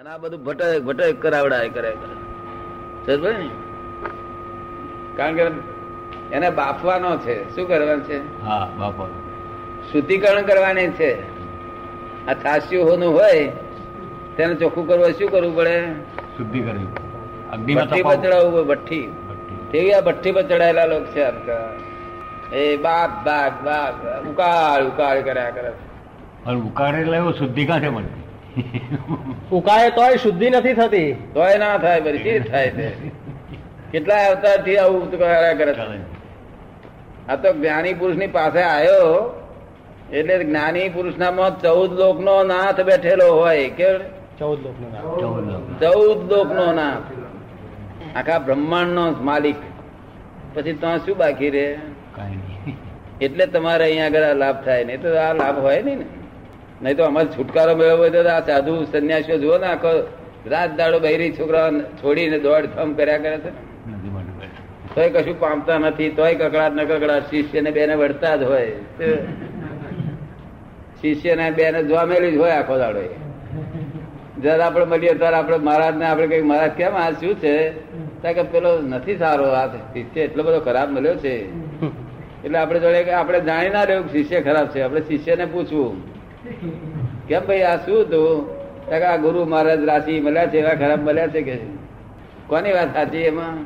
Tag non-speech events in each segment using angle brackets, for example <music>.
અને આ બધું ભટક ભટક કરાવડાય કરે સમજ ને? કારણ કે એને બાફવાનો છે. શું કરવાનું છે? હા બાપા શુદ્ધિકરણ કરવાની છે. આ છાસ્યું હોનું હોય તેને ચોખ્ખું કરવું શું કરવું પડે? શુદ્ધિ ભઠ્ઠી પર ચડાવવું ભઠ્ઠી. તેવી આ ભઠ્ઠી પર ચડાયેલા લોકો છે એ બાપ બાપ બાપ. ઉકાળ ઉકાળ કર્યા કરે. ઉકાળ ઉકાળે એટલે એવું શુદ્ધિ કાંઠે મળતી <laughs> ઉકાળે તોય શુદ્ધિ નથી થતી. તોય ના થાય પછી શી થાય છે કેટલા અવતારથી આવું કર્યા કરે છે. આ તો જ્ઞાની પુરુષની પાસે આવ્યો એટલે જ્ઞાની પુરુષ નામાં ચૌદ લોક નો નાથ બેઠેલો હોય કે ચૌદ લોક નો ચૌદ લોક. ચૌદ લોક નો નાથ. આખા બ્રહ્માંડ નો માલિક. પછી તો શું બાકી રે કાંઈ નહીં. એટલે તમારે અહીંયા આગળ આ લાભ થાય નહીં. તો આ લાભ હોય નહીં ને. નહીં તો અમારે છુટકારો મેળવવો હોય તો આ સાધુ સંન્યાસીઓ જુઓ ને આખો રાત દાડો બહેરી છોકરા છોડીને દોડ થમ કર્યા કરે છે. તોય કશું પામતા નથી તોય કકડાટ ન કકડાટ શિષ્યને બેને વળતા જ હોય. શિષ્યને બેને જોમેલી જ હોય આખો દાડો. જયારે આપણે મળીએ ત્યારે આપણે મહારાજ ને આપણે કઈ મહારાજ કેમ આ શું છે? કે પેલો નથી સારો આ શિષ્ય એટલો બધો ખરાબ મળ્યો છે. એટલે આપણે જોડે આપડે આપણે જાણી ના રહ્યું કે શિષ્ય ખરાબ છે. આપણે શિષ્યને પૂછવું. કેમ ભાઈ આ શું હતું? આ ગુરુ મહારાજ રાશિ મળ્યા છે એવા ખરાબ મળ્યા છે કે? કોની વાત સાચી એમાં.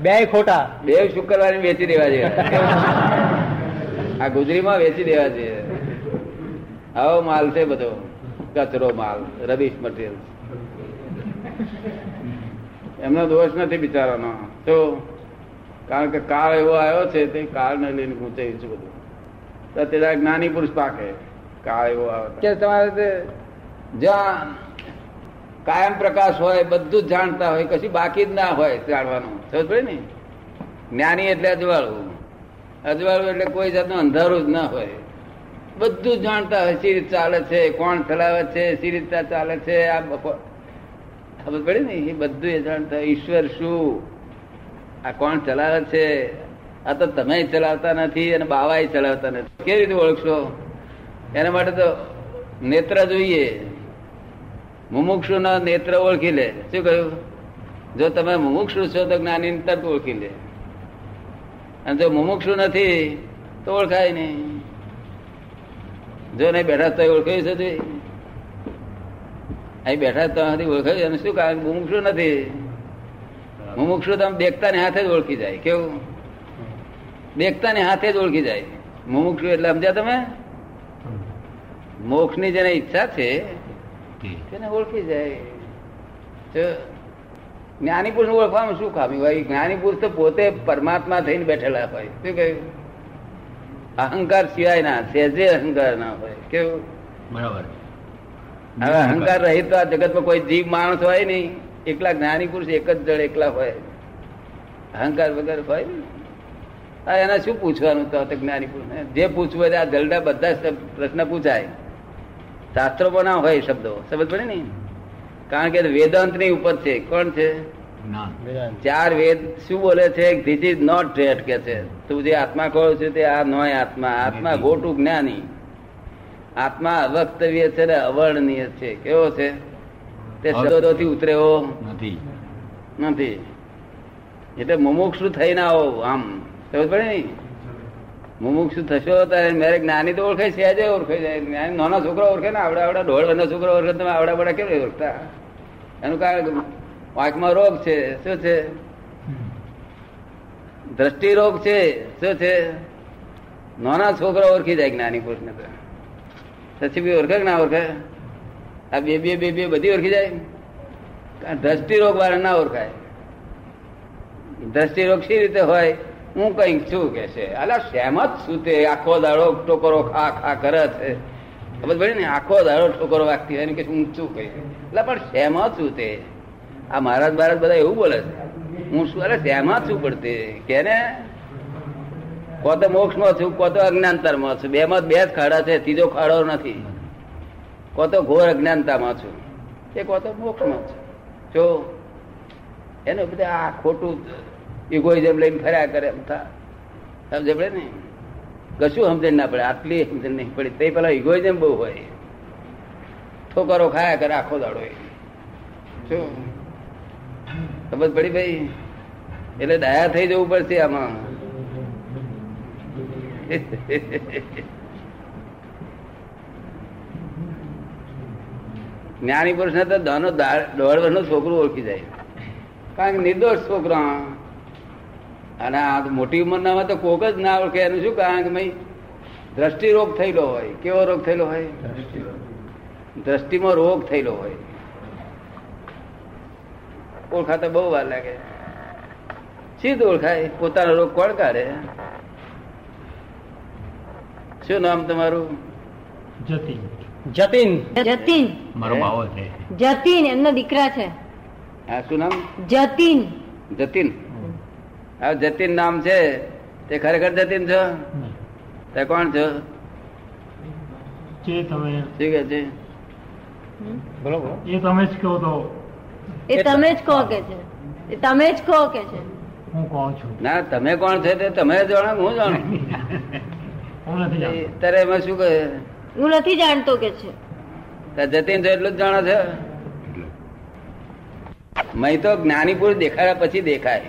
બે ખોટા બે શુક્રવારે વેચી દેવા છે. આ ગુજરીમાં વેચી દેવા છે. આવો માલ છે બધો. કચરો માલ રબીશ મટીરિયલ એમનો દોષ નથી બિચારાનો. તો કારણ કે કાળ એવો આવ્યો છે તે કાળને લઈને ગુંચાયું છે બધું. તો તે જ્ઞાની પુરુષ પાકે. કાયો આવે કે તમારે જ્યાં કાયમ પ્રકાશ હોય બધું જ જાણતા હોય કશું બાકી જ ના હોય જાણવાનું. સમજ પડે ને? જ્ઞાની એટલે અજવાળું. અજવાળું એટલે કોઈ જાતનું અંધારું જ ના હોય. બધું જ જાણતા હોય સી રીતે ચાલે છે કોણ ચલાવે છે સી રીતે ચાલે છે આ ખબર પડી ને? એ બધું એ જાણતા હોય. ઈશ્વર શું? આ કોણ ચલાવે છે? આ તો તમે ચલાવતા નથી અને બાવાય ચલાવતા નથી. કેવી રીતે ઓળખશો? એના માટે તો નેત્ર જોઈએ. મુમુક્ષુ ના નેત્ર ઓળખી લે. શું કહ્યું? જો તમે મુમુક્ષુ છો તો જ્ઞાની તરત ઓળખી લે. અને જો મુમુક્ષુ નથી, તો ઓળખાય નહીં. જો નહીં બેઠા તો ઓળખાયું છે અહીં બેઠા તો સુધી ઓળખાયું અને શું કારણ? મુમુક્ષુ નથી. મુમુક્ષુ તમે દેખતા ને હાથે જ ઓળખી જાય. કેવું? દેખતા ને હાથે જ ઓળખી જાય. મુમુક્ષુ એટલે સમજ્યા તમે? મોક્ષની જેને ઈચ્છા છે તેને ઓળખી જાય. તો જ્ઞાની પુરુષ ઓળખવામાં શું ખામી હોય જ્ઞાની પુરુષ તો પોતે પરમાત્મા થઈને બેઠેલા હોય. શું કહ્યું? અહંકાર સિવાય ના સહેજે અહંકાર ના હોય. કેવું? બરાબર. હવે અહંકાર રહી તો આ જગતમાં કોઈ જીવ માણસ હોય નહીં. એકલા જ્ઞાની પુરુષ એક જ જળ એકલા હોય. અહંકાર વગર હોય ને આ એના શું પૂછવાનું તો? જ્ઞાની જે પૂછવું હોય આ જલડા બધા પ્રશ્ન પૂછાય. શાસ્ત્રોમાં ના હોય શબ્દો. સમજ પડે ને? કારણ કે વેદાંતની ઉપર છે. કોણ છે? ચાર વેદ શું બોલે છે? ધીસ ઇઝ નોટ ડેટ કે છે. તું જે આત્મા કહો છે તે આ નોય આત્મા. આત્મા ગોટું જ્ઞાની. આત્મા અવક્તવ્ય છે ને અવર્ણનીય છે. કેવો છે? તે શબ્દોથી ઉતરેવો નથી. નથી. એટલે મુમુક્ષુ ના આવો આમ. સમજ પડે ને મુમુક્ષુ થશો ત્યારે મેરે જ્ઞાની તો ઓળખાય છે, આજે ઓળખે જ્ઞાની નાના છોકરો ઓળખે ને, આવડા આવડા ઢોળ વર્ષના છોકરો ઓળખે તમે આવડા બડા કેમ ઓળખતા? એનું કારણ વાંકમાં રોગ છે. શું છે? દ્રષ્ટિ રોગ છે. શું છે? નાના છોકરા ઓળખી જાય જ્ઞાની પુરુષને તો. પછી બી ઓળખે ના ઓળખે? આ બે બે બે બે બધી ઓળખી જાય? દ્રષ્ટિ રોગ વાળા ના ઓળખાય. દ્રષ્ટિ રોગ શી રીતે હોય? હું કંઈક છું કે છે. અલા સહેમત શું તે? આખો દાડો ટોકરો ખા ખા કરે છે. ખબર પડે ને? આખો દાડો ટોકરો વાગતી હોય કે હું શું કહી? એટલે પણ સહેમત છું તે? આ મહારાજ મહારાજ બધા એવું બોલે છે. હું શું? અરે સહેમત છું પડતી કે ને? કો તો મોક્ષમાં છું કો તો અજ્ઞાનતામાં છું. બે માં બે જ ખાડા છે, ત્રીજો ખાડો નથી. કો તો ઘોર અજ્ઞાનતામાં છું. કો તો મોક્ષમાં છું. જો, એને બધા આ ખોટું ઇગોઇઝમ લઈને ફર્યા કરે સમજે પડે ને? કશું સમજણ ના પડે. આટલી સમજણ નહીં પડે. તે પેલા ઇગોઇઝમ બહુ હોય. ઠોકરો ખાયા કરે આખો દાડો. ખબર પડી ભાઈ? એટલે દયા થઈ જવું પડશે આમાં. જ્ઞાની પુરુષ ને તો દોઢ છોકરું ઓળખી જાય. કારણ કે નિર્દોષ છોકરા અને આ મોટી ઉંમરના તો કોક જ ના ઓળખે એનું શું કારણ કે ભાઈ દ્રષ્ટિ રોગ થયેલો હોય? કેવો રોગ થયેલો હોય? દ્રષ્ટિમાં રોગ થયેલો હોય. ઓળખાતા બહુ વાર લાગે. સીધું ઓળખાય પોતાનો રોગ કોણ કાઢે? શું નામ તમારું? જતીન. જતીન. મારો હે? બાવો છે. જતીન એમના દીકરા છે. હા શું નામ? જતીન. જતીન. જતીન નામ છે. તે ખરેખર જતીન છો? તે કોણ છો? જે તમે છે? એ તમે જ કહો તો. એ તમે જ કહો કે છે. એ તમે જ કહો કે છે. હું કહું છું? ના તમે કોણ છો તે તમે જાણો હું જાણું? હું નથી જાણતો. તારે એમાં શું કહે? હું નથી જાણતો કે છે. જતીન તો એટલું જ જાણો છે? મય તો જ્ઞાની પુરુષ દેખાડ્યા પછી દેખાય.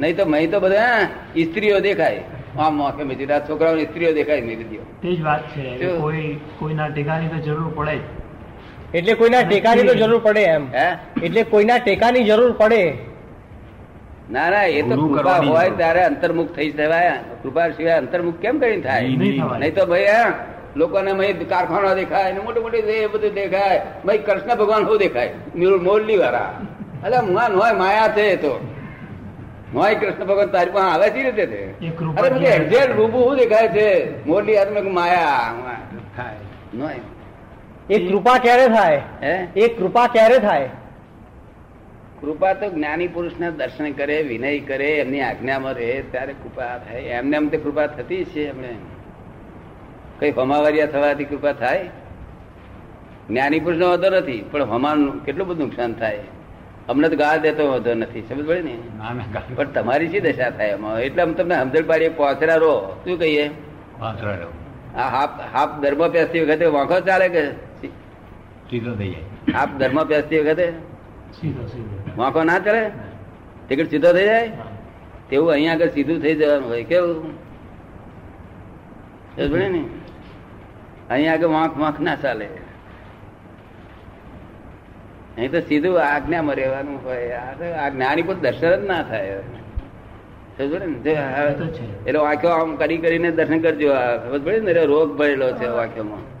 નહીં તો મહી તો બધા સ્ત્રીઓ દેખાય. આમ મોકે મેં આ છોકરાઓ સ્ત્રીઓ દેખાય મેરી દો તે જ વાત છે. કોઈ કોઈના ટેકાની તો જરૂર પડે એટલે કોઈના ટેકાની તો જરૂર પડે એમ. હે? એટલે કોઈના ટેકાની જરૂર પડે. ના ના એ તો કૃપા હોય ત્યારે અંતર્મુખ થઈ જવાય. કૃપા સિવાય અંતર્મુખ કેમ કરીને થાય? નહીં, તો ભાઈ હા લોકોને મય કારખાના દેખાય ને મોટી મોટી એ બધું દેખાય. ભાઈ કૃષ્ણ ભગવાન શું દેખાય? મોરલી વાળા એટલે મુઆ હોય માયા છે એ તો. નોય કૃષ્ણ ભગવાન તારી પાસે આવે છે રીતે અરે એક્ઝેક્ટ રૂબુ શું દેખાય છે? મોરલી હાથ માયા? થાય. એ કૃપા ક્યારે થાય? હે? એ કૃપા ક્યારે થાય? કૃપા તો જ્ઞાની પુરુષના દર્શન કરે વિનય કરે એમની આજ્ઞામાં રહે ત્યારે કૃપા થાય. એમને એમ તો કૃપા થતી છે એમને. કઈ હમાવરિયા થવાથી કૃપા થાય? જ્ઞાની પુરુષનો વાંધો નથી પણ હોમાનું કેટલું બધું નુકસાન થાય? અમને તો ગાળ દેતો વાંધો નથી સમજ પડે ને? પણ તમારી શી દશા થાય એમાં? એટલે અમે તમને સમજણ પાડીએ પહોંચરા રો શું કહીએ? આ હાફ હાફ ધર્મ પેસતી વખતે વાંખો ચાલે કે? સીધો થઈ જાય. હાફ ધર્મ પેસતી વખતે? સીધો સીધો. વાંખો ના ચાલે? ટિકિટ સીધો થઈ જાય? તેવું અહીંયા આગળ સીધું થઈ જવાનું હોય. કેવું? સમજ પડી ને? અહીંયા આગળ વાંક વાંક ના ચાલે. અહીં તો સીધું આજ્ઞામાં રહેવાનું હોય. આ જ્ઞાની પણ દર્શન જ ના થાય. એટલે વાક્યો આમ કરી કરીને દર્શન કરજો. ખબર પડે ને? રોગ ભરેલો છે વાંખ્યોમાં